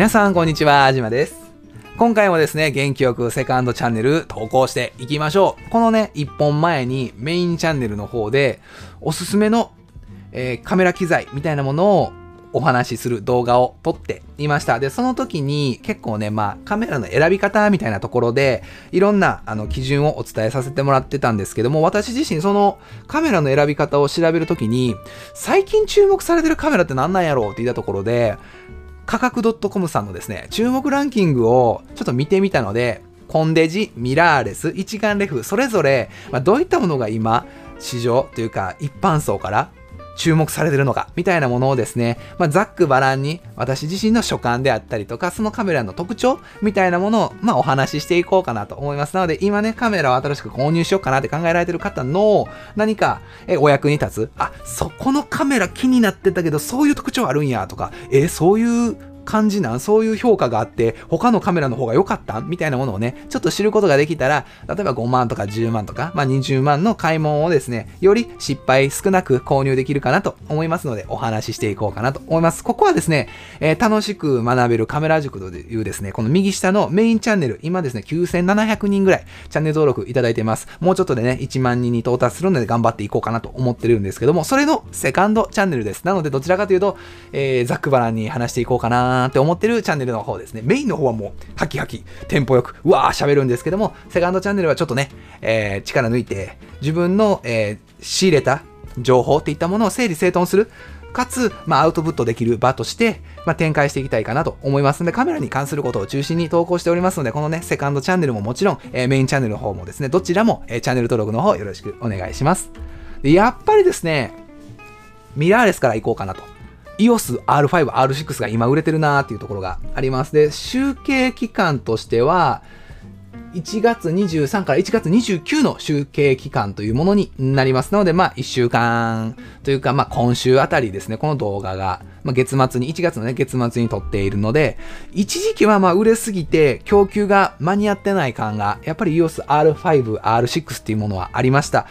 皆さんこんにちは、あじまです。今回もですね、元気よくセカンドチャンネル投稿していきましょう。このね、1本前にメインチャンネルの方で、おすすめの、えーカメラ機材みたいなものをお話しする動画を撮っていました。で、その時に結構ね、まあカメラの選び方みたいなところで、いろんなあの基準をお伝えさせてもらってたんですけども、私自身そのカメラの選び方を調べるときに、最近注目されてるカメラって何なんやろうって言ったところで、価格 .com さんのですね、注目ランキングをちょっと見てみたので、コンデジ、ミラーレス、一眼レフ、それぞれ、まあ、どういったものが今、市場というか一般層から注目されてるのか、みたいなものをですね、まあ、ざっくばらんに私自身の所感であったりとか、そのカメラの特徴みたいなものを、まあ、お話ししていこうかなと思います。なので、今ね、カメラを新しく購入しようかなって考えられてる方の何か、え、お役に立つ、あ、そこのカメラ気になってたけど、そういう特徴あるんや、とか、え、そういう感じなん？そういう評価があって他のカメラの方が良かった？みたいなものをねちょっと知ることができたら例えば5万とか10万とか、まあ、20万の買い物をですねより失敗少なく購入できるかなと思いますのでお話ししていこうかなと思います。ここはですね、えー楽しく学べるカメラ塾というですねこの右下のメインチャンネル今ですね9700人ぐらいチャンネル登録いただいてます。もうちょっとでね1万人に到達するので頑張っていこうかなと思ってるんですけどもそれのセカンドチャンネルです。なのでどちらかというと、えーざっくばらんに話していこうかなって思ってるチャンネルの方ですね。メインの方はもう、ハキハキ、テンポよく、うわー喋るんですけども、セカンドチャンネルはちょっとね、えー力抜いて、自分の、えー仕入れた情報っていったものを整理整頓する。かつ、まあ、アウトプットできる場として、まあ、展開していきたいかなと思いますので、カメラに関することを中心に投稿しておりますので、このね、セカンドチャンネルももちろん、えーメインチャンネルの方もですね、どちらも、えーチャンネル登録の方よろしくお願いします。で、やっぱりですね、ミラーレスから行こうかなと。EOS R5、R6 が今売れてるなーっていうところがあります。で、集計期間としては、1月23から1月29の集計期間というものになりますなので、まあ1週間というか、まあ今週あたりですね、この動画が、まあ、月末に、1月のね、月末に撮っているので、一時期はまあ売れすぎて供給が間に合ってない感が、やっぱり EOS R5、R6 っていうものはありました。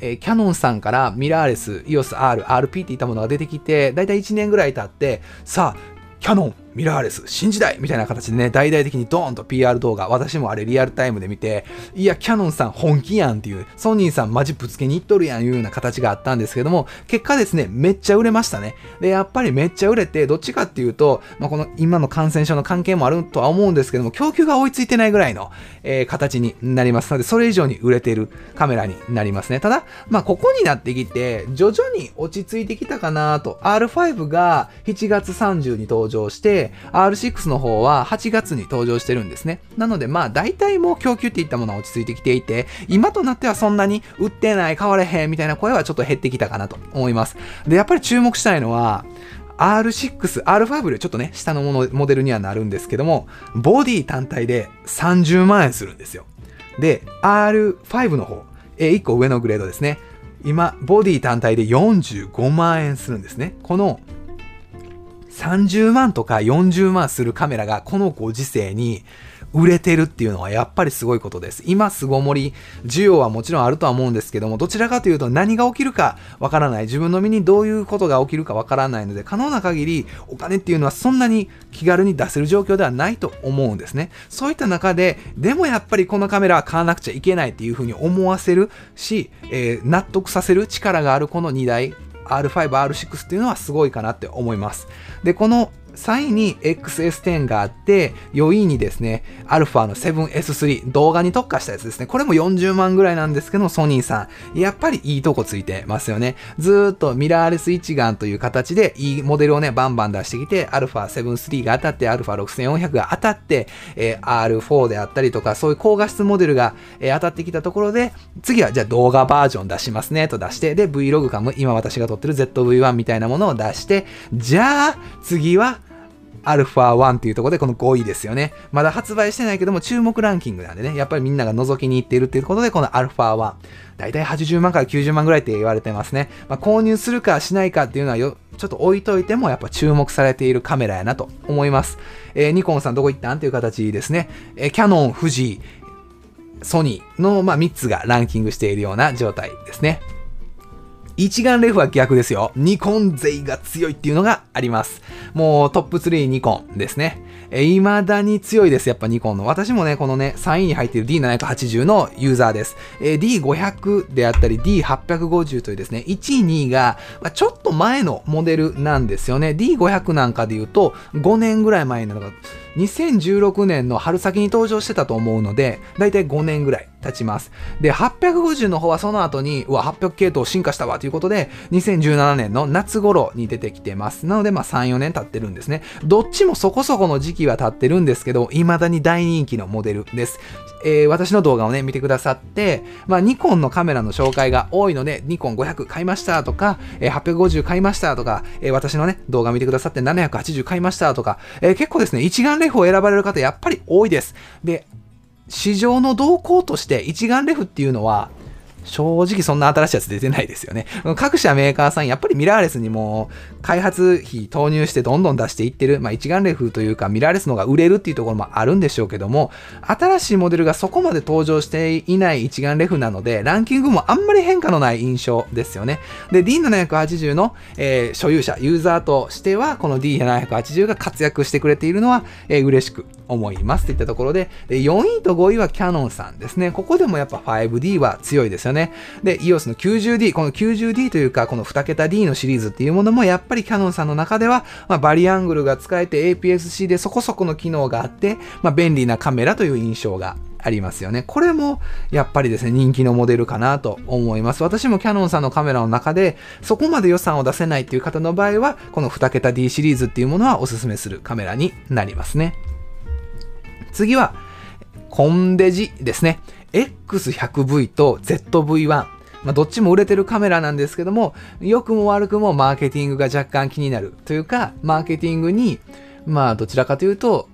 えーキャノンさんからミラーレス、EOS R、RP っていったものが出てきて、だいたい1年ぐらい経って、さあ、キャノン、ミラーレス、新時代みたいな形でね、大々的にドーンと PR 動画、私もあれリアルタイムで見て、いや、キャノンさん本気やんっていう、ソニーさんマジぶつけにいっとるやんいうような形があったんですけども、結果ですね、めっちゃ売れましたね。で、やっぱりめっちゃ売れて、どっちかっていうと、まあ、この今の感染症の関係もあるとは思うんですけども、供給が追いついてないぐらいの、えー形になりますので、それ以上に売れてるカメラになりますね。ただ、まあ、ここになってきて、徐々に落ち着いてきたかなと。R5 が7月30に登場して、で R6 の方は8月に登場してるんですね。なので、まあ、大体もう供給っていったものは落ち着いてきていて、今となってはそんなに売ってない、買われへんみたいな声はちょっと減ってきたかなと思います。で、やっぱり注目したいのは、R6、R5 よりちょっとね、下のものモデルにはなるんですけども、ボディ単体で30万円するんですよ。で、R5 の方、え1個上のグレードですね。今、ボディ単体で45万円するんですね。この30万とか40万するカメラがこのご時世に売れてるっていうのはやっぱりすごいことです。今、巣ごもり、需要はもちろんあるとは思うんですけども、どちらかというと何が起きるかわからない、自分の身にどういうことが起きるかわからないので、可能な限りお金っていうのはそんなに気軽に出せる状況ではないと思うんですね。そういった中で、でもやっぱりこのカメラは買わなくちゃいけないっていうふうに思わせるし、えー納得させる力があるこの2台、R5、R6 っていうのはすごいかなって思います。で、この3位に XS10 があって、4位にですね、アルファの 7S3、動画に特化したやつですね。これも40万ぐらいなんですけど、ソニーさん、やっぱりいいとこついてますよね。ずーっとミラーレス一眼という形で、いいモデルをね、バンバン出してきて、アルファ7-3が当たって、アルファ6400が当たって、えー R4 であったりとか、そういう高画質モデルが、えー当たってきたところで、次はじゃあ動画バージョン出しますね、と出して、で、Vlog かも、今私が撮ってる ZV-1 みたいなものを出して、じゃあ、次は、アルファ1っていうところでこの5位ですよね。まだ発売してないけども注目ランキングなんでね、やっぱりみんなが覗きに行っているっていうことで、このアルファ1。だいたい80万から90万ぐらいって言われてますね。まあ、購入するかしないかっていうのはよ、ちょっと置いといてもやっぱ注目されているカメラやなと思います。えーニコンさんどこ行ったんっていう形ですね。えーキャノン、富士、ソニーの、まあ、3つがランキングしているような状態ですね。一眼レフは逆ですよ。ニコン勢が強いっていうのがあります。もうトップ3ニコンですね。え、未だに強いです。やっぱニコンの。私もね、このね、3位に入っている D780 のユーザーです。え、D500 であったり D850 というですね、1位、2位が、まあ、ちょっと前のモデルなんですよね。D500 なんかで言うと、5年ぐらい前なのが、2016年の春先に登場してたと思うので、だいたい5年ぐらい経ちます。で、850の方はその後に、うわ、800系統進化したわということで、2017年の夏頃に出てきてます。なので、まあ3、4年経ってるんですね。どっちもそこそこの時期は経ってるんですけど、未だに大人気のモデルです。えー、私の動画をね、見てくださって、まあ、ニコンのカメラの紹介が多いので、ニコン500買いましたとか、えー、850買いましたとか、えー、私のね、動画見てくださって780買いましたとか、えー、結構ですね、一眼レフを選ばれる方やっぱり多いです。で、市場の動向として一眼レフっていうのは、正直そんな新しいやつ出てないですよね。各社メーカーさん、やっぱりミラーレスにも開発費投入してどんどん出していってる、まあ一眼レフというかミラーレスのが売れるっていうところもあるんでしょうけども、新しいモデルがそこまで登場していない一眼レフなので、ランキングもあんまり変化のない印象ですよね。で、D780 の、えー、所有者、ユーザーとしては、この D780 が活躍してくれているのは、えー、嬉しく思いますといったところで、で4位と5位はキャノンさんですね。ここでもやっぱ 5D は強いですよね。で、EOS の 90D、この 90D というか、この2桁 D のシリーズっていうものも、やっぱりキャノンさんの中では、まあ、バリアングルが使えて APS-C でそこそこの機能があって、まあ、便利なカメラという印象がありますよね。これもやっぱりですね、人気のモデルかなと思います。私もキャノンさんのカメラの中で、そこまで予算を出せないっていう方の場合は、この2桁 D シリーズっていうものはおすすめするカメラになりますね。次は、コンデジですね。X100V と ZV-1。まあ、どっちも売れてるカメラなんですけども、良くも悪くもマーケティングが若干気になるというか、マーケティングに、まあ、どちらかというと、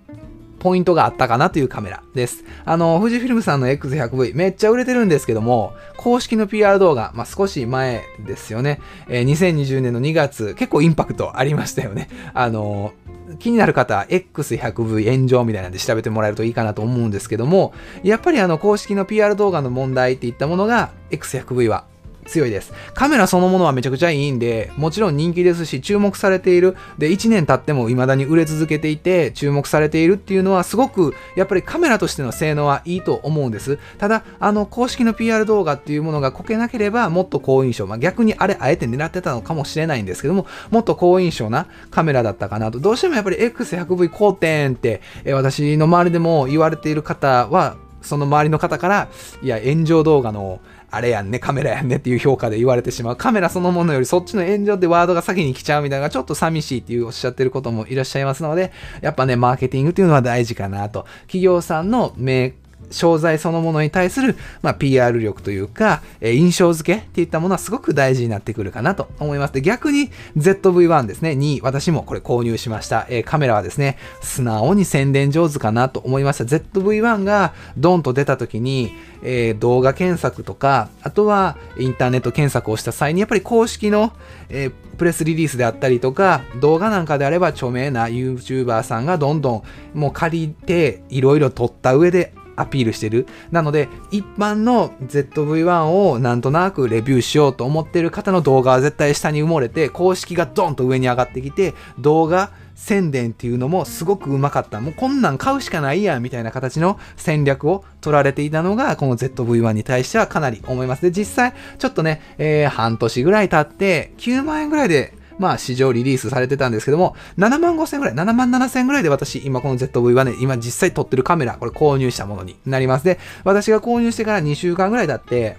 ポイントがあったかなというカメラです。あの、富士フィルムさんの X100V めっちゃ売れてるんですけども、公式の PR 動画、まあ、少し前ですよね。えー、2020年の2月、結構インパクトありましたよね。あの、気になる方、X100V 炎上みたいなんで調べてもらえるといいかなと思うんですけども、やっぱりあの公式の PR 動画の問題っていったものが X100V は強いです。カメラそのものはめちゃくちゃいいんで、もちろん人気ですし、注目されている。で、1年経っても未だに売れ続けていて、注目されているっていうのは、すごく、やっぱりカメラとしての性能はいいと思うんです。ただ、あの、公式の PR 動画っていうものがこけなければ、もっと好印象。まあ、逆にあれ、あえて狙ってたのかもしれないんですけども、もっと好印象なカメラだったかなと。どうしてもやっぱり X100V 好点って、え私の周りでも言われている方は、その周りの方から、いや、炎上動画のあれやんね、カメラやんねっていう評価で言われてしまう。カメラそのものよりそっちの炎上でワードが先に来ちゃうみたいなちょっと寂しいっていうおっしゃってることもいらっしゃいますので、やっぱね、マーケティングっていうのは大事かなと。企業さんの名商材そのものに対する、まあ、PR 力というか、えー、印象付けっていったものはすごく大事になってくるかなと思います。で、逆に ZV-1 ですね、に私もこれ購入しました。えー、カメラはですね、素直に宣伝上手かなと思いました。ZV-1 がドンと出た時に、えー、動画検索とか、あとはインターネット検索をした際に、やっぱり公式の、えー、プレスリリースであったりとか、動画なんかであれば著名な YouTuber さんがどんどんもう借りて、いろいろ撮った上でアピールしてる。なので、一般の ZV-1 をなんとなくレビューしようと思ってる方の動画は絶対下に埋もれて、公式がドンと上に上がってきて、動画、宣伝っていうのもすごくうまかった。もうこんなん買うしかないやんみたいな形の戦略を取られていたのが、この ZV-1 に対してはかなり思います。で、実際、ちょっとね、えー、半年ぐらい経って、9万円ぐらいでまあ、市場リリースされてたんですけども、7万5千ぐらい、7万7千ぐらいで私、今この ZV はね、今実際撮ってるカメラ、これ購入したものになります。で、私が購入してから2週間ぐらい経って、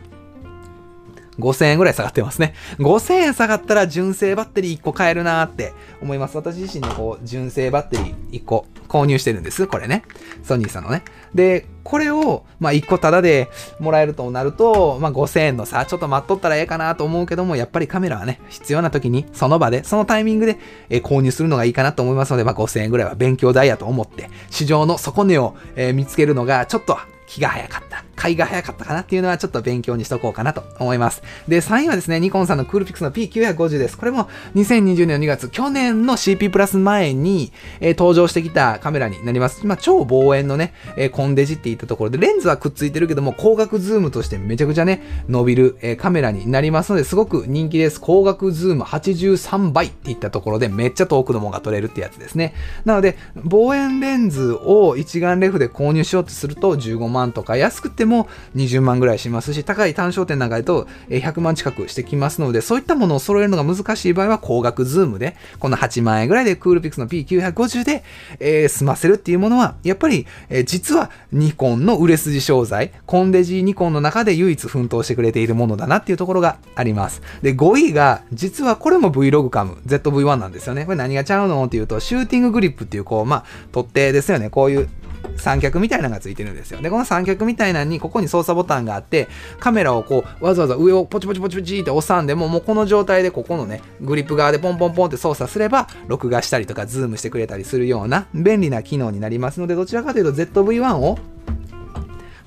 5000円ぐらい下がってますね。5000円下がったら純正バッテリー1個買えるなーって思います。私自身のこう、純正バッテリー1個購入してるんです。これね。ソニーさんのね。で、これを、まあ、1個タダでもらえるとなると、まあ、5000円のさ、ちょっと待っとったらええかなと思うけども、やっぱりカメラはね、必要な時に、その場で、そのタイミングで、えー、購入するのがいいかなと思いますので、まあ、5000円ぐらいは勉強代やと思って、市場の底値を、えー、見つけるのが、ちょっと気が早かった。買いが早かったかなっていうのはちょっと勉強にしとこうかなと思います。で、3位はですね、ニコンさんのクールピックスの P950 です。これも2020年の2月、去年の CP プラス前に、えー、登場してきたカメラになります。まあ、超望遠のね、えー、コンデジっていったところで、レンズはくっついてるけども、光学ズームとしてめちゃくちゃね、伸びる、えー、カメラになりますので、すごく人気です。光学ズーム83倍っていったところで、めっちゃ遠くのものが撮れるってやつですね。なので、望遠レンズを一眼レフで購入しようとすると15万とか、安くてもも20万ぐらいしますし、高い単焦点なんかだと100万近くしてきますので、そういったものを揃えるのが難しい場合は、光学ズームで、この8万円ぐらいで COOLPIX の P950 で、えー、済ませるっていうものは、やっぱり、えー、実はニコンの売れ筋商材、コンデジニコンの中で唯一奮闘してくれているものだなっていうところがあります。で、5位が、実はこれも VLOGCAM、ZV-1 なんですよね。これ何がちゃうのっていうと、シューティンググリップっていう、こう、まあ、取っ手ですよね。こういう三脚みたいなのがついてるんですよ。で、この三脚みたいなのに、ここに操作ボタンがあって、カメラをこう、わざわざ上をポチポチポチポチって押さんでも、もうこの状態でここのね、グリップ側でポンポンポンって操作すれば、録画したりとか、ズームしてくれたりするような便利な機能になりますので、どちらかというと ZV-1 を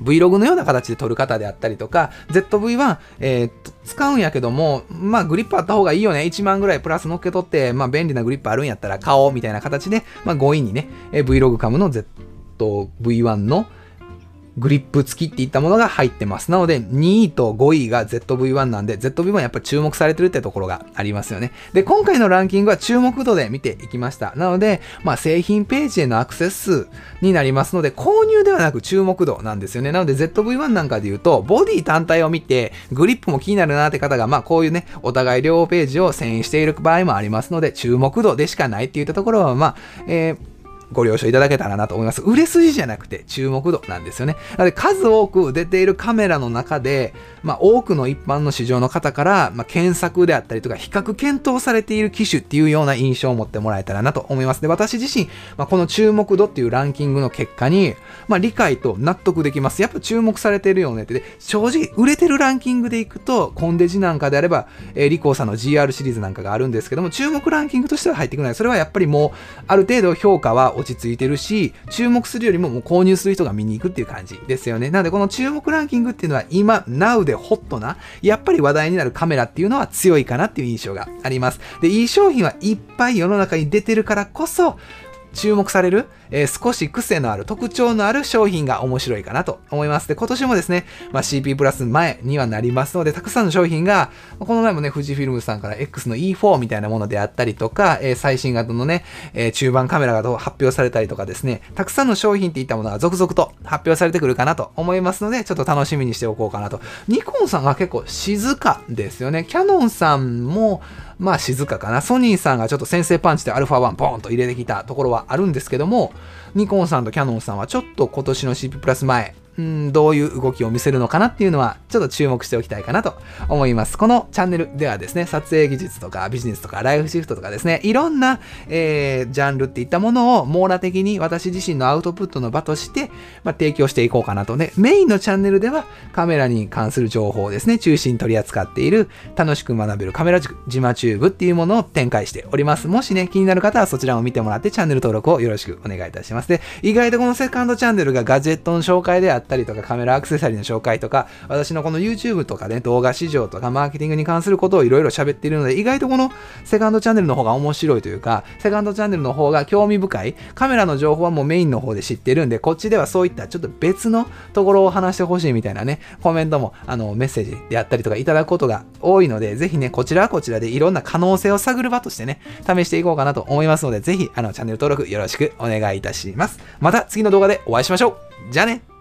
Vlog のような形で撮る方であったりとか、ZV-1、えー、使うんやけども、まあグリップあった方がいいよね。1万ぐらいプラス乗っけとって、まあ便利なグリップあるんやったら買おうみたいな形で、まあ5位にね、えー、Vlog カムの ZV-1 のグリップ付きっていったものが入ってます。なので、2位と5位が ZV-1 なんで、ZV-1 やっぱ注目されてるってところがありますよね。で、今回のランキングは注目度で見ていきました。なので、まあ、製品ページへのアクセス数になりますので、購入ではなく注目度なんですよね。なので、ZV-1 なんかで言うと、ボディ単体を見て、グリップも気になるなって方が、まあ、こういうね、お互い両ページを遷移している場合もありますので、注目度でしかないっていったところは、まあ、えーご了承いただけたらなと思います。売れ筋じゃなくて注目度なんですよね。なので数多く出ているカメラの中で、まあ、多くの一般の市場の方から、まあ、検索であったりとか比較検討されている機種っていうような印象を持ってもらえたらなと思います。で、私自身、まあ、この注目度っていうランキングの結果に、まあ、理解と納得できます。やっぱ注目されてるよねって。で、正直、売れてるランキングでいくと、コンデジなんかであれば、えー、リコーさんの GR シリーズなんかがあるんですけども、注目ランキングとしては入ってくない。それはやっぱりもう、ある程度評価は落ち着いてるし、注目するよりももう購入する人が見に行くっていう感じですよね。なので、この注目ランキングっていうのは今、Now でホットな、やっぱり話題になるカメラっていうのは強いかなっていう印象があります。で、いい商品はいっぱい世の中に出てるからこそ、注目される、えー、少し癖のある、特徴のある商品が面白いかなと思います。で、今年もですね、まあ、CP プラス前にはなりますので、たくさんの商品が、この前もね、富士フィルムさんから X の E4 みたいなものであったりとか、えー、最新型のね、えー、中盤カメラが発表されたりとかですね、たくさんの商品っていったものが続々と発表されてくるかなと思いますので、ちょっと楽しみにしておこうかなと。ニコンさんが結構静かですよね。キャノンさんも、まあ静かかな。ソニーさんがちょっと先制パンチで α1 ポーンと入れてきたところはあるんですけども、ニコンさんとキャノンさんはちょっと今年の CP プラス前、うん、どういう動きを見せるのかなっていうのは、ちょっと注目しておきたいかなと思います。このチャンネルではですね、撮影技術とかビジネスとかライフシフトとかですね、いろんな、えー、ジャンルっていったものを網羅的に私自身のアウトプットの場として、まあ、提供していこうかなとね。メインのチャンネルではカメラに関する情報をですね、中心に取り扱っている楽しく学べるカメラ自マチューブっていうものを展開しております。もしね、気になる方はそちらを見てもらってチャンネル登録をよろしくお願いいたします。で、意外とこのセカンドチャンネルがガジェットの紹介であったりとかカメラアクセサリーの紹介とか、私のこの YouTube とかね、動画市場とかマーケティングに関することをいろいろ喋っているので、意外とこのセカンドチャンネルの方が面白いというか、セカンドチャンネルの方が興味深い。カメラの情報はもうメインの方で知ってるんで、こっちではそういったちょっと別のところを話してほしいみたいなね、コメントも、あの、メッセージであったりとかいただくことが多いので、ぜひね、こちらはこちらでいろんな可能性を探る場としてね、試していこうかなと思いますので、ぜひ、あの、チャンネル登録よろしくお願いいたします。また次の動画でお会いしましょうじゃあね